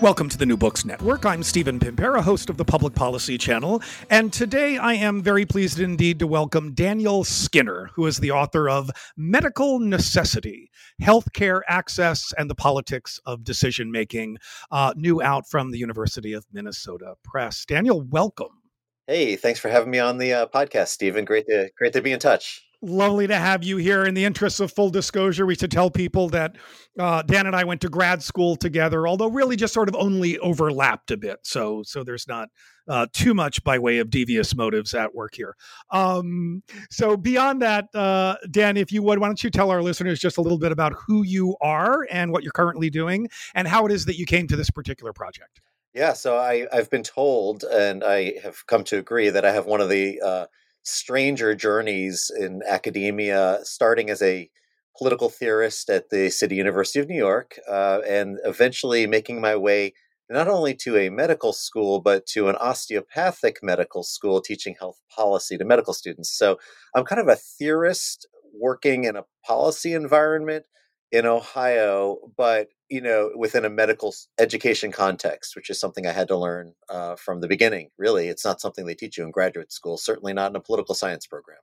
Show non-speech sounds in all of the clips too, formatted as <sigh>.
Welcome to the New Books Network. I'm Stephen Pimpare, host of the Public Policy Channel, and today I am very pleased indeed to welcome Daniel Skinner, who is the author of Medical Necessity Healthcare Access and the Politics of Decision Making, uh, new out from the University of Minnesota Press. Daniel, welcome. Hey, thanks for having me on the uh, podcast, Stephen. Great to great to be in touch lovely to have you here. In the interest of full disclosure, we should tell people that uh, Dan and I went to grad school together, although really just sort of only overlapped a bit. So, so there's not uh, too much by way of devious motives at work here. Um, so, beyond that, uh, Dan, if you would, why don't you tell our listeners just a little bit about who you are and what you're currently doing, and how it is that you came to this particular project? Yeah, so I, I've been told, and I have come to agree that I have one of the uh, stranger journeys in academia, starting as a political theorist at the City University of New York, uh, and eventually making my way not only to a medical school, but to an osteopathic medical school teaching health policy to medical students. So I'm kind of a theorist working in a policy environment in Ohio, but you know, within a medical education context, which is something I had to learn uh, from the beginning. Really, it's not something they teach you in graduate school. Certainly not in a political science program.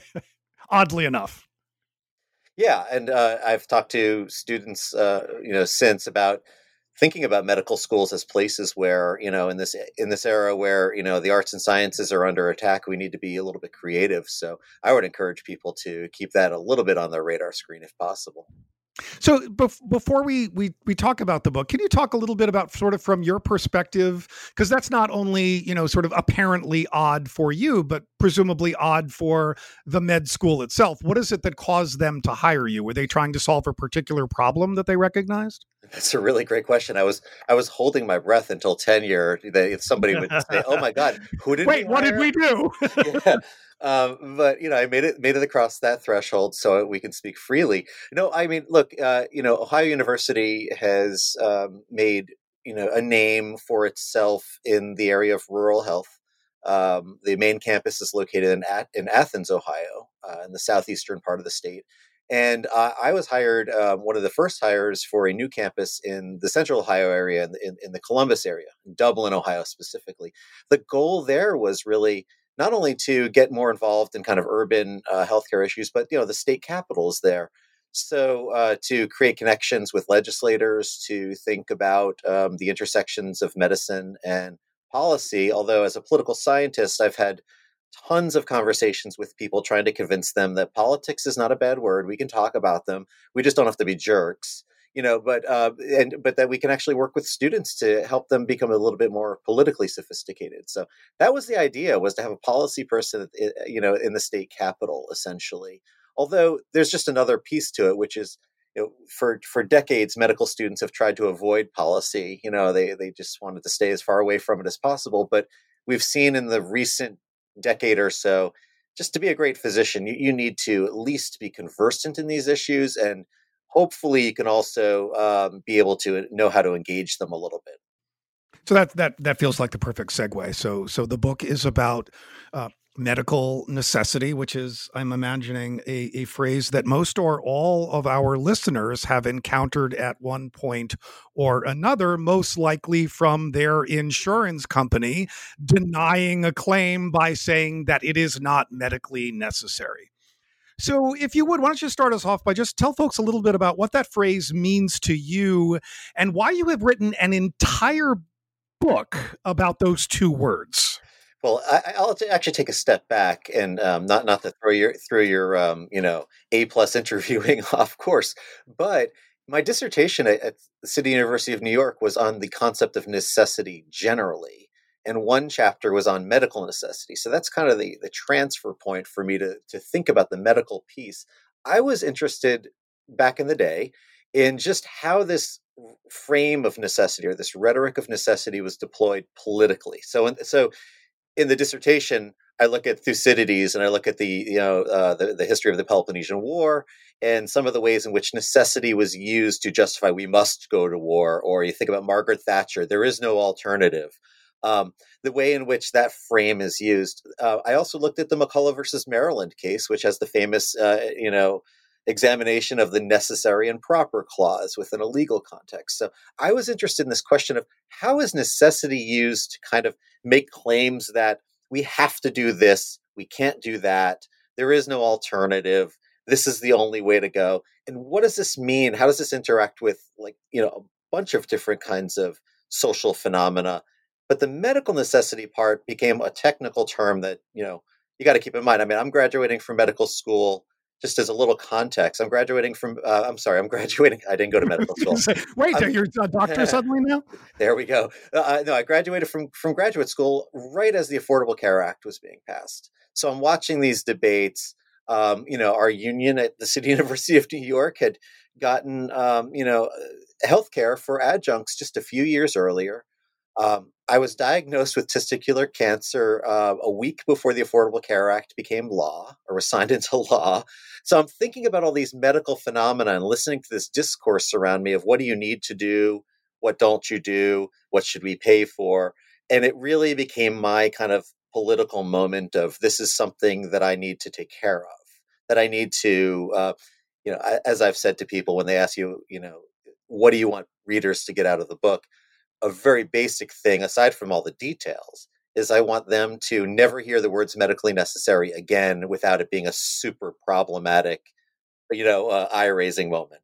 <laughs> Oddly enough. Yeah, and uh, I've talked to students, uh, you know, since about thinking about medical schools as places where, you know, in this in this era where you know the arts and sciences are under attack, we need to be a little bit creative. So I would encourage people to keep that a little bit on their radar screen if possible. So bef- before we, we we talk about the book, can you talk a little bit about sort of from your perspective because that's not only, you know, sort of apparently odd for you, but presumably odd for the med school itself. What is it that caused them to hire you? Were they trying to solve a particular problem that they recognized? That's a really great question. I was I was holding my breath until tenure that somebody would say, "Oh my god, who did Wait, what did we do?" <laughs> yeah. Um, but you know, I made it made it across that threshold, so we can speak freely. No, I mean, look, uh, you know, Ohio University has um, made you know a name for itself in the area of rural health. Um, the main campus is located in At- in Athens, Ohio, uh, in the southeastern part of the state. And uh, I was hired, uh, one of the first hires for a new campus in the central Ohio area, in in, in the Columbus area, Dublin, Ohio specifically. The goal there was really not only to get more involved in kind of urban uh, healthcare issues, but you know the state capital is there. So uh, to create connections with legislators, to think about um, the intersections of medicine and policy. Although as a political scientist, I've had tons of conversations with people trying to convince them that politics is not a bad word. We can talk about them. We just don't have to be jerks you know but uh, and but that we can actually work with students to help them become a little bit more politically sophisticated. So that was the idea was to have a policy person eh, you know in the state capital essentially. Although there's just another piece to it which is you know, for for decades medical students have tried to avoid policy. You know they they just wanted to stay as far away from it as possible. But we've seen in the recent decade or so just to be a great physician you, you need to at least be conversant in these issues and hopefully you can also um, be able to know how to engage them a little bit. So that that that feels like the perfect segue. So so the book is about uh, medical necessity, which is I'm imagining a, a phrase that most or all of our listeners have encountered at one point or another, most likely from their insurance company denying a claim by saying that it is not medically necessary. So, if you would, why don't you start us off by just tell folks a little bit about what that phrase means to you and why you have written an entire book about those two words. Well, I, will actually take a step back and um, not not to throw your throw your um, you know A plus <laughs> interviewing off course, but my dissertation at, at City University of New York was on the concept of necessity generally and one chapter was on medical necessity. So that's kind of the, the transfer point for me to, to think about the medical piece. I was interested back in the day in just how this frame of necessity or this rhetoric of necessity was deployed politically. So, so in the dissertation, I look at Thucydides and I look at the you know uh, the, the history of the Peloponnesian War and some of the ways in which necessity was used to justify we must go to war. Or you think about Margaret Thatcher, there is no alternative. Um, the way in which that frame is used. Uh, I also looked at the McCulloch versus Maryland case, which has the famous uh, you know examination of the necessary and proper clause within a legal context. So I was interested in this question of how is necessity used to kind of make claims that we have to do this, we can't do that, there is no alternative, this is the only way to go. And what does this mean? How does this interact with like, you know, a bunch of different kinds of social phenomena? But the medical necessity part became a technical term that, you know, you got to keep in mind. I mean, I'm graduating from medical school just as a little context, I'm graduating from. Uh, I'm sorry, I'm <laughs> graduating. I didn't go to medical school. <laughs> Wait, I'm, you're a doctor <laughs> suddenly now? There we go. Uh, no, I graduated from from graduate school right as the Affordable Care Act was being passed. So I'm watching these debates. Um, you know, our union at the City University of New York had gotten um, you know health care for adjuncts just a few years earlier. Um, I was diagnosed with testicular cancer uh, a week before the Affordable Care Act became law or was signed <laughs> into law. So I'm thinking about all these medical phenomena and listening to this discourse around me of what do you need to do? What don't you do? What should we pay for? And it really became my kind of political moment of this is something that I need to take care of, that I need to, uh, you know, as I've said to people when they ask you, you know, what do you want readers to get out of the book? A very basic thing, aside from all the details, is I want them to never hear the words medically necessary again without it being a super problematic, you know, uh, eye raising moment.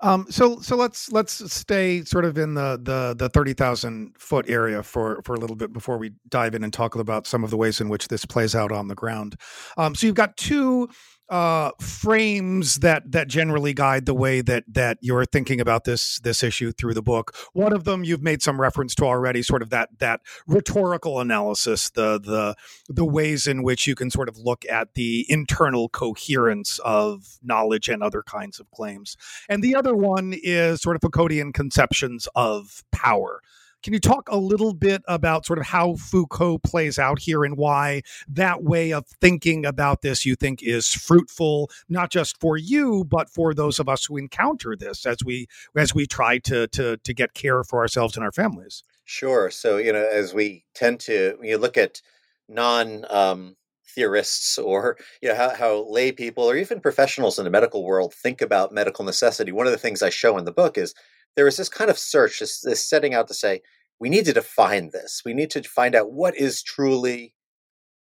Um, so so let's let's stay sort of in the the the thirty thousand foot area for for a little bit before we dive in and talk about some of the ways in which this plays out on the ground. Um, so you've got two uh, frames that that generally guide the way that that you're thinking about this this issue through the book. One of them you've made some reference to already, sort of that that rhetorical analysis, the the the ways in which you can sort of look at the internal coherence of knowledge and other kinds of claims. And the other one is sort of Foucauldian conceptions of power. Can you talk a little bit about sort of how Foucault plays out here and why that way of thinking about this you think is fruitful, not just for you, but for those of us who encounter this as we as we try to to to get care for ourselves and our families? Sure. So you know, as we tend to, when you look at non um, theorists or you know how, how lay people or even professionals in the medical world think about medical necessity one of the things i show in the book is there is this kind of search this, this setting out to say we need to define this. We need to find out what is truly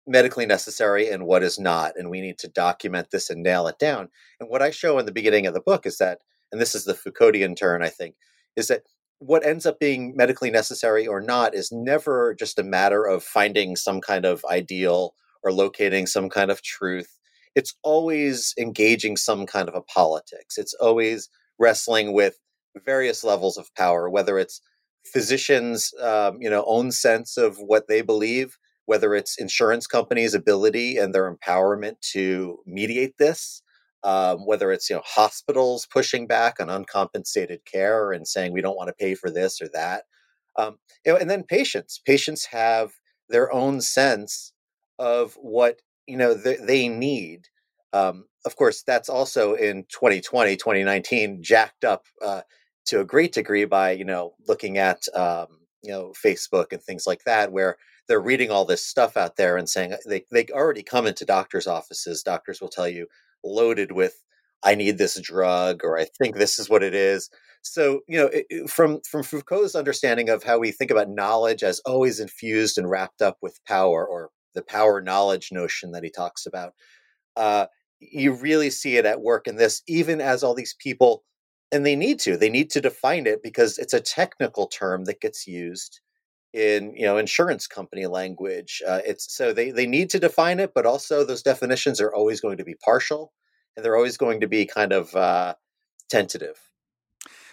medically necessary and what is not. And we need to document this and nail it down. And what I show in the beginning of the book is that, and this is the Foucauldian turn, I think, is that what ends up being medically necessary or not is never just a matter of finding some kind of ideal or locating some kind of truth. It's always engaging some kind of a politics. It's always wrestling with various levels of power, whether it's physicians, um, you know, own sense of what they believe, whether it's insurance companies' ability and their empowerment to mediate this, um, whether it's you know hospitals pushing back on uncompensated care and saying we don't want to pay for this or that, um, you know, and then patients. Patients have their own sense of what you know th- they need. Um, of course, that's also in 2020, 2019, jacked up uh, to a great degree by you know looking at um, you know Facebook and things like that, where they're reading all this stuff out there and saying they they already come into doctors' offices. Doctors will tell you loaded with I need this drug or I think this is what it is. So you know from from Foucault's understanding of how we think about knowledge as always infused and wrapped up with power, or the power knowledge notion that he talks about. Uh, you really see it at work in this, even as all these people and they need to they need to define it because it's a technical term that gets used in you know insurance company language uh, it's so they they need to define it but also those definitions are always going to be partial and they're always going to be kind of uh, tentative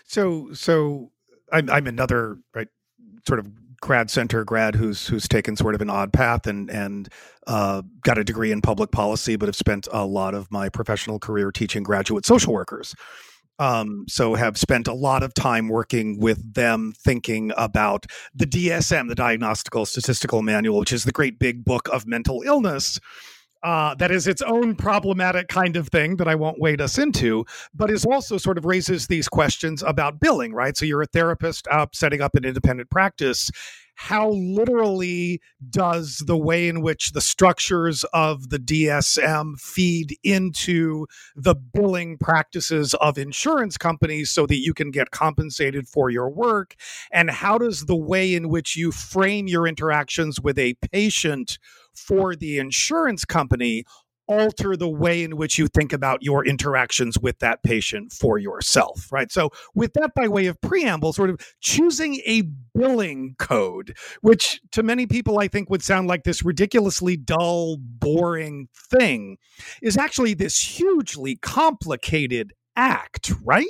so so i'm, I'm another right sort of grad center grad who's who's taken sort of an odd path and and uh, got a degree in public policy, but have spent a lot of my professional career teaching graduate social workers. Um, so have spent a lot of time working with them thinking about the DSM, the Diagnostical Statistical Manual, which is the great big book of mental illness uh, that is its own problematic kind of thing that I won't wade us into, but is also sort of raises these questions about billing, right? So you're a therapist up setting up an independent practice. How literally does the way in which the structures of the DSM feed into the billing practices of insurance companies so that you can get compensated for your work? And how does the way in which you frame your interactions with a patient for the insurance company alter the way in which you think about your interactions with that patient for yourself, right? So, with that by way of preamble, sort of choosing a billing code, which to many people I think would sound like this ridiculously dull, boring thing, is actually this hugely complicated act, right?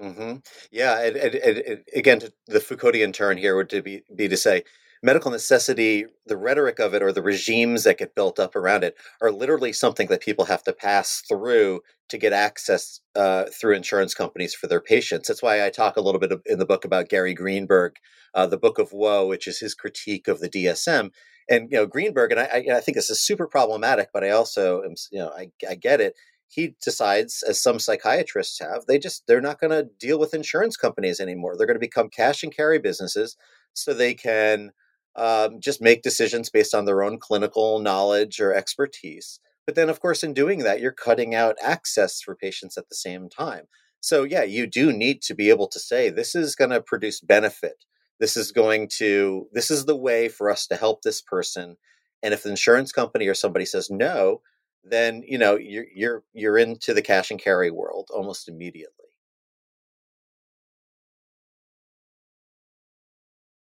Mm-hmm. Yeah, and, and, and, again, the Foucauldian turn here would to be, be to say medical necessity, the rhetoric of it or the regimes that get built up around it are literally something that people have to pass through to get access uh, through insurance companies for their patients. That's why I talk a little bit in the book about Gary Greenberg, uh, the Book of Woe, which is his critique of the DSM. And you know Greenberg, and I, I think this is super problematic, but I also am, you know, I, I get it he decides as some psychiatrists have they just they're not going to deal with insurance companies anymore they're going to become cash and carry businesses so they can um, just make decisions based on their own clinical knowledge or expertise. But then, of course, in doing that, you're cutting out access for patients at the same time. So, yeah, you do need to be able to say, this is going to produce benefit. This is going to, this is the way for us to help this person. And if the insurance company or somebody says no, then you know you're you're you're into the cash and carry world almost immediately.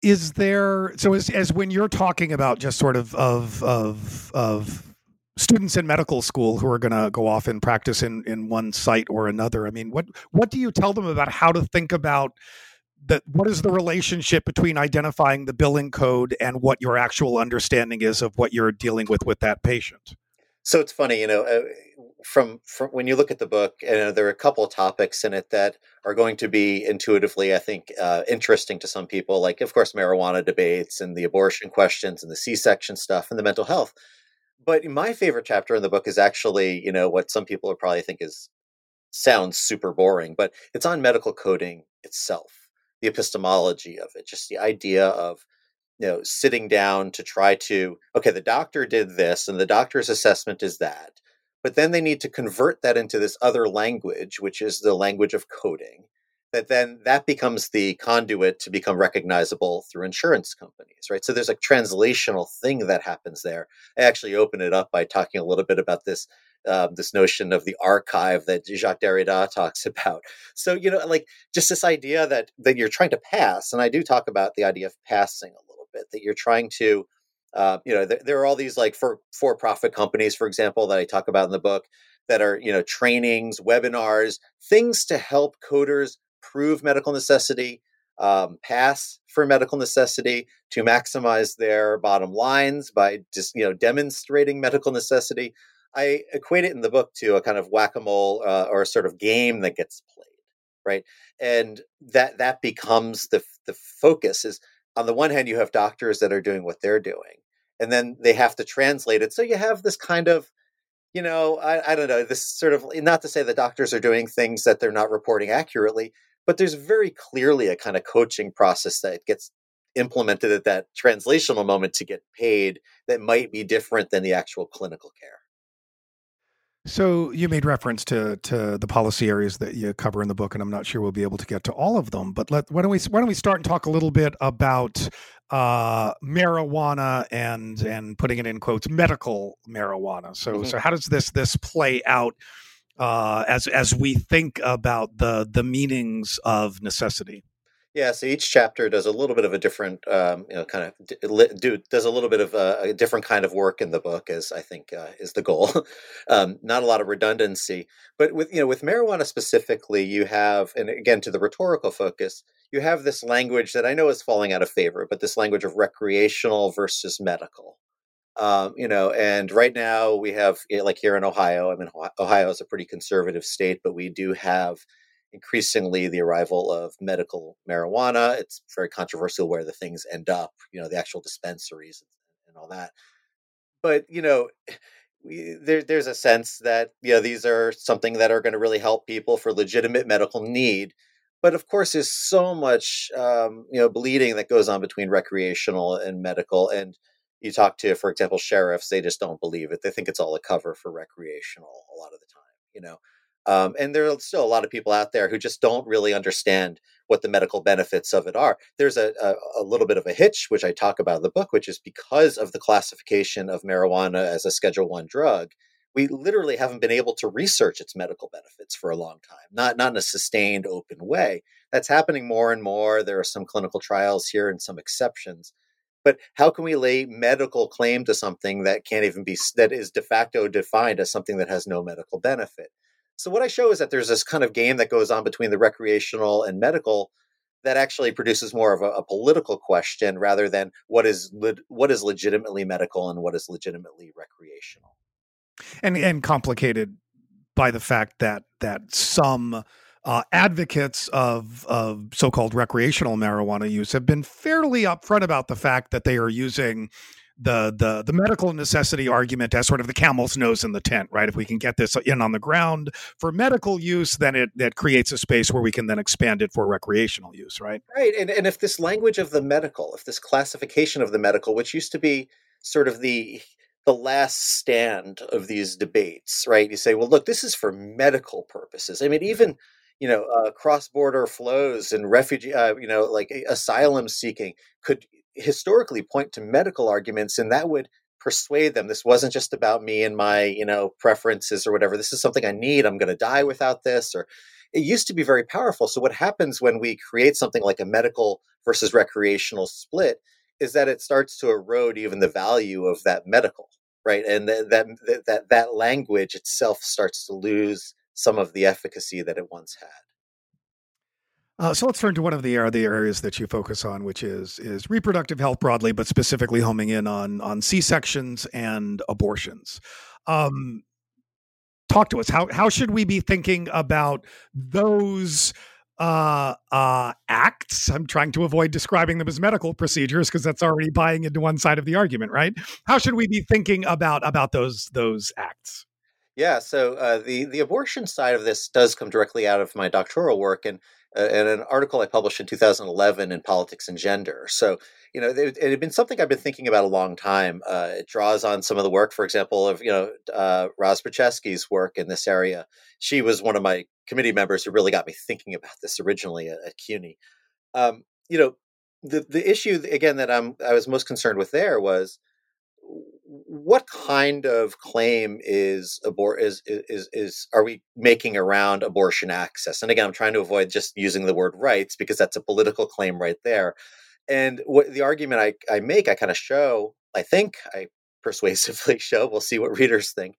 Is there so as, as when you're talking about just sort of of of of students in medical school who are going to go off and practice in in one site or another i mean what what do you tell them about how to think about that what is the relationship between identifying the billing code and what your actual understanding is of what you're dealing with with that patient? So it's funny, you know, uh, from, from when you look at the book, and there are a couple of topics in it that are going to be intuitively, I think, uh, interesting to some people. Like, of course, marijuana debates and the abortion questions and the C-section stuff and the mental health. But my favorite chapter in the book is actually, you know, what some people would probably think is sounds super boring, but it's on medical coding itself, the epistemology of it, just the idea of you know sitting down to try to okay the doctor did this and the doctor's assessment is that but then they need to convert that into this other language which is the language of coding that then that becomes the conduit to become recognizable through insurance companies right so there's a translational thing that happens there i actually open it up by talking a little bit about this um, this notion of the archive that Jacques Derrida <laughs> talks about. So you know, like just this idea that that you're trying to pass, and I do talk about the idea of passing a little bit that you're trying to uh, you know there, there, are all these like for for profit companies for example that i talk about in the book that are you know trainings webinars things to help coders prove medical necessity um, pass for medical necessity to maximize their bottom lines by just you know demonstrating medical necessity. I equate it in the book to a kind of whack-a-mole uh, or a sort of game that gets played right? And that that becomes the the focus is on the one hand, you have doctors that are doing what they're doing, and then they have to translate it. So you have this kind of, you know, I, I don't know, this sort of not to say the doctors are doing things that they're not reporting accurately, but there's very clearly a kind of coaching process that gets implemented at that translational moment to get paid that might be different than the actual clinical care. So you made reference to to the policy areas that you cover in the book, and I'm not sure we'll be able to get to all of them. But let why don't we why don't we start and talk a little bit about uh, marijuana and and putting it in quotes medical marijuana. So mm-hmm. so how does this this play out uh, as as we think about the the meanings of necessity? Yeah, so each chapter does a little bit of a different, um, you know, kind of do does a little bit of a, a, different kind of work in the book, as I think uh, is the goal. <laughs> um, not a lot of redundancy, but with you know, with marijuana specifically, you have, and again to the rhetorical focus, you have this language that I know is falling out of favor, but this language of recreational versus medical. Um, you know, and right now we have, like here in Ohio, I mean, Ohio is a pretty conservative state, but we do have increasingly the arrival of medical marijuana. It's very controversial where the things end up, you know, the actual dispensaries and, all that. But, you know, <sighs> we, there, there's a sense that, you know, these are something that are going to really help people for legitimate medical need. But of course, there's so much, um, you know, bleeding that goes on between recreational and medical. And you talk to, for example, sheriffs, they just don't believe it. They think it's all a cover for recreational a lot of the time, you know. Um, and there are still a lot of people out there who just don't really understand what the medical benefits of it are. There's a, a, a, little bit of a hitch, which I talk about in the book, which is because of the classification of marijuana as a Schedule One drug. We literally haven't been able to research its medical benefits for a long time, not not in a sustained, open way. That's happening more and more. There are some clinical trials here and some exceptions, but how can we lay medical claim to something that can't even be that is de facto defined as something that has no medical benefit? So what I show is that there's this kind of game that goes on between the recreational and medical that actually produces more of a, a political question rather than what is le- what is legitimately medical and what is legitimately recreational. And and complicated by the fact that that some uh, advocates of of so-called recreational marijuana use have been fairly upfront about the fact that they are using the the the medical necessity argument as sort of the camel's nose in the tent, right? If we can get this in on the ground for medical use, then it that creates a space where we can then expand it for recreational use, right? Right. And and if this language of the medical, if this classification of the medical, which used to be sort of the the last stand of these debates, right? You say, well, look, this is for medical purposes. I mean, even you know, uh, cross-border flows and refugee, uh, you know, like asylum seeking could historically point to medical arguments and that would persuade them this wasn't just about me and my you know preferences or whatever. This is something i need. I'm going to die without this or it used to be very powerful. So what happens when we create something like a medical versus recreational split is that it starts to erode even the value of that medical right? And that that that, that language itself starts to lose some of the efficacy that it once had uh, so let's turn to one of the, the areas that you focus on, which is is reproductive health broadly, but specifically homing in on on C sections and abortions. Um, talk to us. How how should we be thinking about those uh, uh, acts? I'm trying to avoid describing them as medical procedures because that's already buying into one side of the argument, right? How should we be thinking about about those those acts? Yeah, so uh, the the abortion side of this does come directly out of my doctoral work, and and an article I published in 2011 in Politics and Gender. So, you know, it, it had been something I've been thinking about a long time. Uh, it draws on some of the work, for example, of, you know, uh, Roz Petchesky's work in this area. She was one of my committee members who really got me thinking about this originally at, at CUNY. Um, you know, the, the issue, again, that I'm, I was most concerned with there was what kind of claim is abort is, is is are we making around abortion access? And again i'm trying to avoid just using the word rights because that's a political claim right there. And what the argument i, I make i kind of show i think i <laughs> persuasively show we'll see what readers think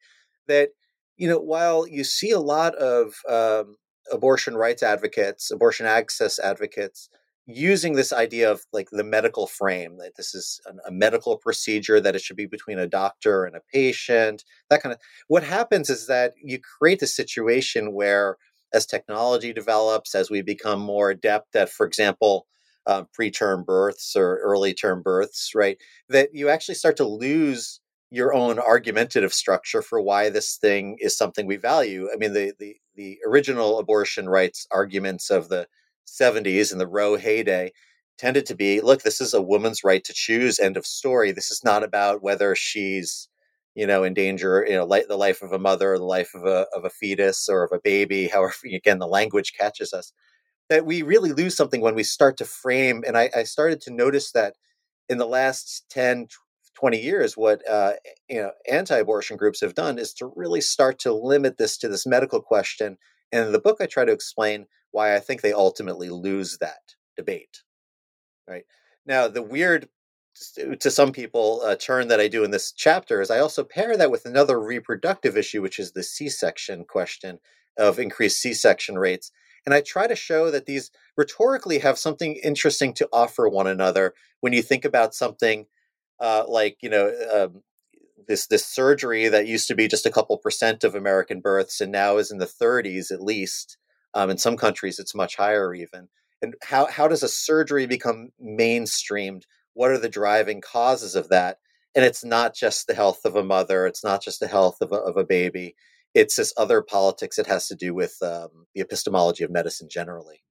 that you know while you see a lot of um, abortion rights advocates abortion access advocates using this idea of like the medical frame that this is an, a medical procedure that it should be between a doctor and a patient that kind of what happens is that you create a situation where as technology develops as we become more adept at for example uh, preterm births or early term births right that you actually start to lose your own argumentative structure for why this thing is something we value. I mean the the, the original abortion rights arguments of the 70s in the Roe heyday tended to be look this is a woman's right to choose end of story. This is not about whether she's you know in danger you know like the life of a mother or the life of a of a fetus or of a baby <laughs> however again the language catches us that we really lose something when we start to frame and i, I started to notice that in the last 10 20 years what uh, you know anti-abortion groups have done is to really start to limit this to this medical question and in the book i try to explain why I think they ultimately lose that debate. Right now, the weird to some people a turn that I do in this chapter is I also pair that with another reproductive issue, which is the C-section question of increased C-section rates. And I try to show that these rhetorically have something interesting to offer one another when you think about something uh, like, you know, um, this this surgery that used to be just a couple percent of American births and now is in the 30s at least. Um, in some countries, it's much higher even. And how how does a surgery become mainstreamed? What are the driving causes of that? And it's not just the health of a mother. It's not just the health of a, of a baby. It's this other politics that has to do with um, the epistemology of medicine generally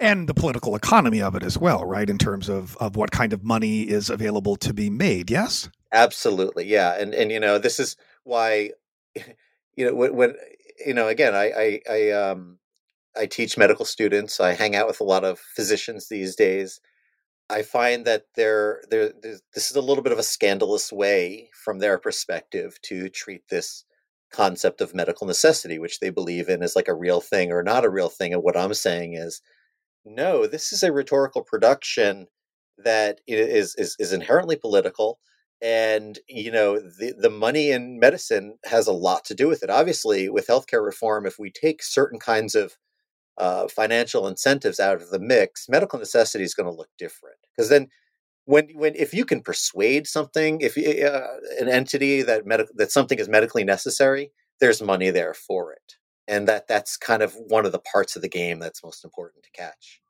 and the political economy of it as well, right? In terms of of what kind of money is available to be made. Yes, absolutely, yeah. And and you know this is why <laughs> you know when, when you know again I I, I um I teach medical students. I hang out with a lot of physicians these days. I find that there there this is a little bit of a scandalous way from their perspective to treat this concept of medical necessity, which they believe in as like a real thing or not a real thing. And what I'm saying is no, this is a rhetorical production that is is, is inherently political and you know the the money in medicine has a lot to do with it obviously with healthcare reform if we take certain kinds of uh, financial incentives out of the mix medical necessity is going to look different because then when when if you can persuade something if uh, an entity that medical that something is medically necessary there's money there for it and that that's kind of one of the parts of the game that's most important to catch.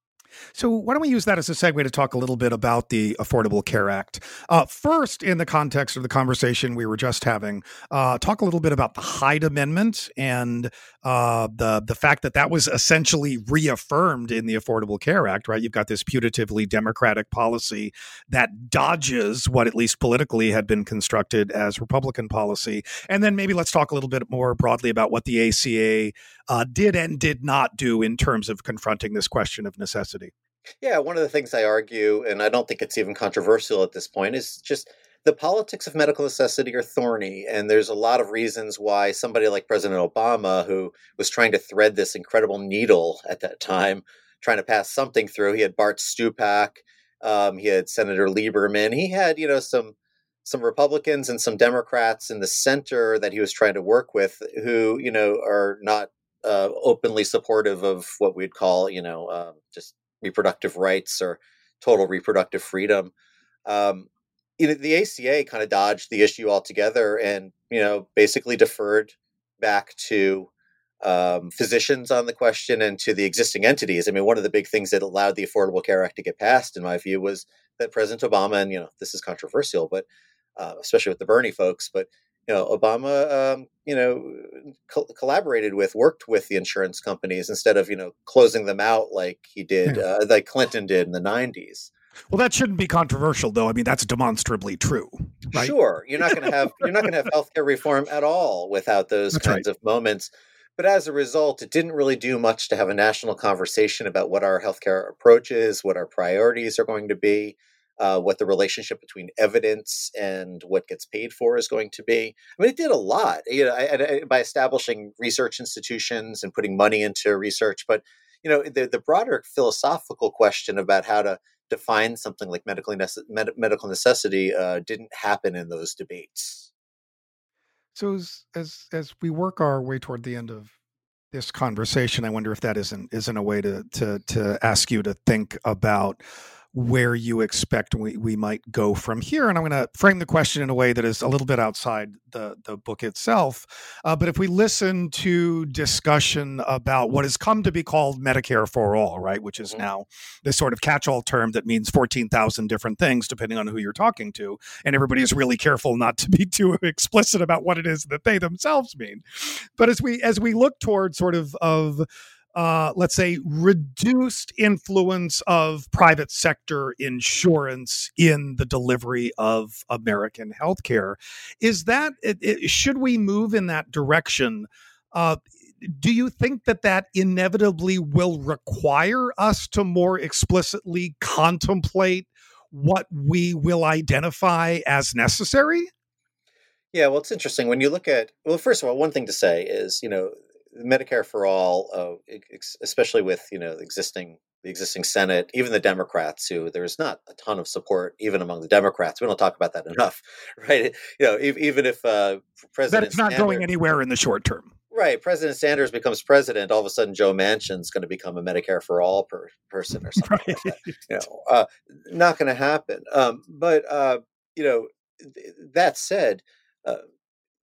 So, why don't we use that as a segue to talk a little bit about the Affordable Care Act? Uh, first, in the context of the conversation we were just having, uh, talk a little bit about the Hyde Amendment and uh, the the fact that that was essentially reaffirmed in the Affordable Care Act. Right, you've got this putatively democratic policy that dodges what, at least politically, had been constructed as Republican policy. And then maybe let's talk a little bit more broadly about what the ACA uh, did and did not do in terms of confronting this question of necessity. Yeah, one of the things I argue, and I don't think it's even controversial at this point, is just the politics of medical necessity are thorny. And there's a lot of reasons why somebody like President Obama, who was trying to thread this incredible needle at that time, trying to pass something through, he had Bart Stupak, um, he had Senator Lieberman, he had, you know, some some Republicans and some Democrats in the center that he was trying to work with who, you know, are not uh, openly supportive of what we'd call, you know, uh, just reproductive rights or total reproductive freedom. Um, you know, the ACA kind of dodged the issue altogether and, you know, basically deferred back to um, physicians on the question and to the existing entities. I mean, one of the big things that allowed the Affordable Care Act to get passed, in my view, was that President Obama, and, you know, this is controversial, but uh, especially with the Bernie folks, but you know, Obama, um, you know, co- collaborated with, worked with the insurance companies instead of, you know, closing them out like he did, uh, like Clinton did in the 90s. Well, that shouldn't be controversial, though. I mean, that's demonstrably true. Right? Sure, you're not going to have you're not going to have healthcare reform at all without those that's kinds right. of moments. But as a result, it didn't really do much to have a national conversation about what our healthcare approach is, what our priorities are going to be uh, what the relationship between evidence and what gets paid for is going to be. I mean, it did a lot, you know, I, I, by establishing research institutions and putting money into research. But you know, the, the broader philosophical question about how to define something like medically nece- med- medical necessity uh, didn't happen in those debates. So as, as as we work our way toward the end of this conversation, I wonder if that isn't isn't a way to to to ask you to think about where you expect we, we might go from here. And I'm going to frame the question in a way that is a little bit outside the, the book itself. Uh, but if we listen to discussion about what has come to be called Medicare for All, right, which is mm-hmm. now this sort of catch all term that means 14,000 different things depending on who you're talking to. And everybody is really careful not to be <laughs> too explicit about what it is that they themselves mean. But as we as we look toward sort of of uh, let's say, reduced influence of private sector insurance in the delivery of American healthcare. Is that, it, it, should we move in that direction? Uh, do you think that that inevitably will require us to more explicitly contemplate what we will identify as necessary? Yeah, well, it's interesting when you look at. Well, first of all, one thing to say is, you know, Medicare for all, uh, especially with you know existing the existing Senate, even the Democrats, who there's not a ton of support even among the Democrats. We don't talk about that enough, <laughs> right? You know, even if uh, President that it's not Sanders, going anywhere in the short term. Right, President Sanders becomes president, all of a sudden Joe Manchin's going to become a Medicare for all per, person or <laughs> something right. like that. You know, uh, not going to happen. Um, but uh, you know, th- that said, uh,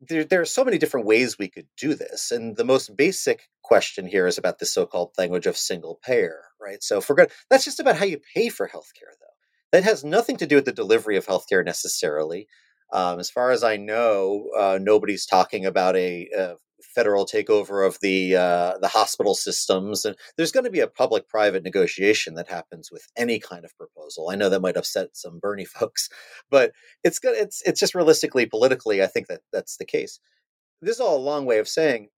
there, there are so many different ways we could do this. And the most basic question here is about the so-called language of single payer, right? So forget that's just about how you pay for healthcare, though. That has nothing to do with the delivery of healthcare necessarily. Um, as far as I know, uh, nobody's talking about a, a, federal takeover of the uh, the hospital systems, and there's going to be a public-private negotiation that happens with any kind of proposal. I know that might upset some Bernie <laughs> folks, but it's good. It's it's just realistically, politically, I think that that's the case. This is all a long way of saying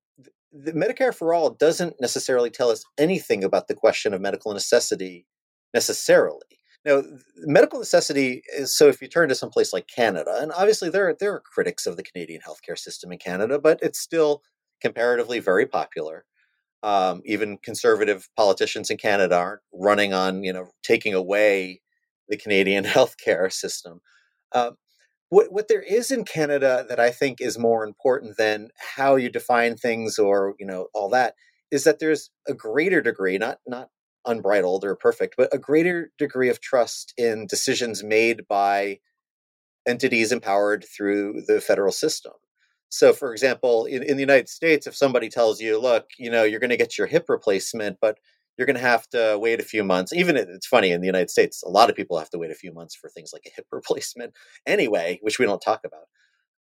the Medicare for all doesn't necessarily tell us anything about the question of medical necessity necessarily. Now, medical necessity is so if you turn to some place like Canada, and obviously there there are critics of the Canadian healthcare system in Canada, but it's still comparatively very popular. Um, even conservative politicians in Canada aren't running on, you know, taking away the Canadian <laughs> healthcare system. Um, what, what there is in Canada that I think is more important than how you define things or you know all that is that there's a greater degree, not not unbridled or perfect, but a greater degree of trust in decisions made by entities empowered through the federal system. So, for example, in, in the United States, if somebody tells you, look, you know, you're going to get your hip replacement, but you're going to have to wait a few months. Even it's funny in the United States, a lot of people have to wait a few months for things like a hip <laughs> replacement anyway, which we don't talk about.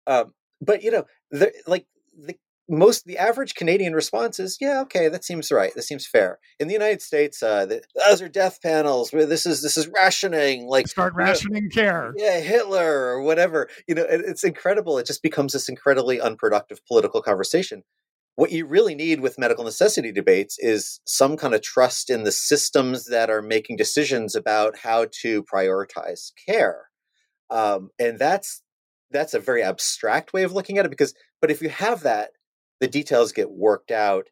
Um, but you know, the, like the most the average Canadian response is, yeah, okay, that seems right. That seems fair. In the United States, uh, the, those are death panels. Where this is this is rationing. Like start rationing you know, care. Yeah, Hitler or whatever. You know, it, it's incredible. It just becomes this incredibly unproductive political conversation. What you really need with medical necessity debates is some kind of trust in the systems that are making decisions about how to prioritize care. Um, and that's that's a very abstract way of looking at it because but if you have that the details get worked out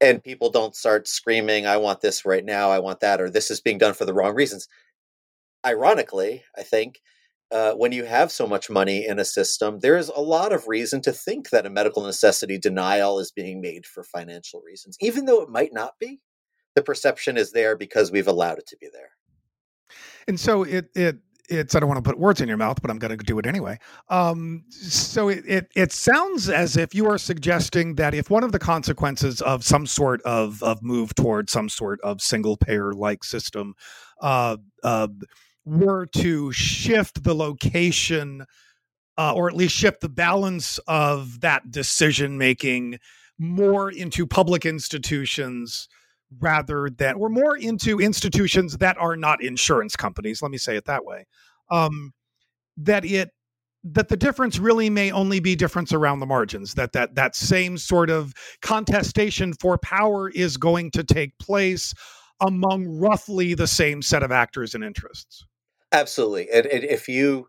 and people don't start screaming i want this right now i want that or this is being done for the wrong reasons. Ironically i think uh, when you have so much money in a system there's a lot of reason to think that a medical necessity denial is being made for financial reasons even though it might not be. The perception is there because we've allowed it to be there. And so it it it's I don't want to put words in your mouth, but I'm going to do it anyway. Um, so it, it it sounds as if you are suggesting that if one of the consequences of some sort of of move toward some sort of single payer like system uh, uh, were to shift the location, uh, or at least shift the balance of that decision making more into public institutions rather than we're more into institutions that are not insurance companies let me say it that way um, that it that the difference really may only be difference around the margins that that that same sort of contestation for power is going to take place among roughly the same set of actors and interests. Absolutely and, and if you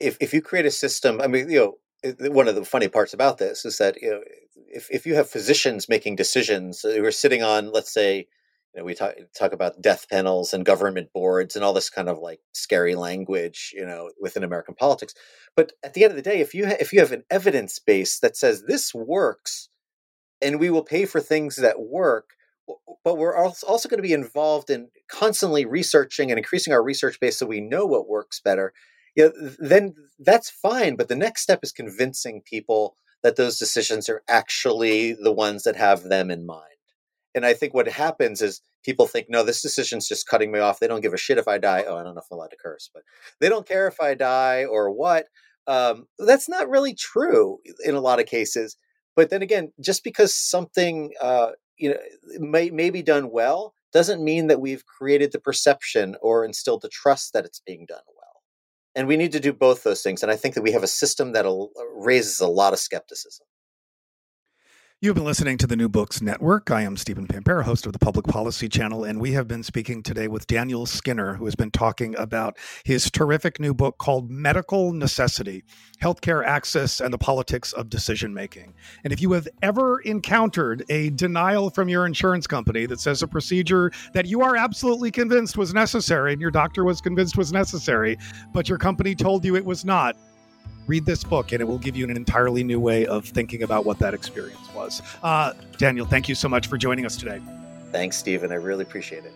if if you create a system i mean you know one of the funny parts about this is that you know if, if you have physicians making decisions uh, who are sitting on let's say you know we talk talk about death panels and government boards and all this kind of like scary language you know within american politics but at the end of the day if you ha- if you have an evidence base that says this works and we will pay for things that work but we're also going to be involved in constantly researching and increasing our research base so we know what works better yeah, then that's fine. But the next step is convincing people that those decisions are actually the ones that have them in mind. And I think what happens is people think, no, this decision's just cutting me off. They don't give a shit if I die. Oh, I don't know if I'm allowed to curse, but they don't care if I die or what. Um, that's not really true in a lot of cases. But then again, just because something uh, you know may, may be done well doesn't mean that we've created the perception or instilled the trust that it's being done well. And we need to do both those things. And I think that we have a system that uh, raises a lot of skepticism. You've been listening to the New Books Network. I am Stephen Pimpare, host of the Public Policy Channel, and we have been speaking today with Daniel Skinner, who has been talking about his terrific new book called Medical Necessity Healthcare Access and the Politics of Decision Making. And if you have ever encountered a denial from your insurance company that says a procedure that you are absolutely convinced was necessary and your doctor was convinced was necessary, but your company told you it was not, read this book and it will give you an entirely new way of thinking about what that experience was. Uh, Daniel, thank you so much for joining us today. Thanks, Stephen. I really appreciate it.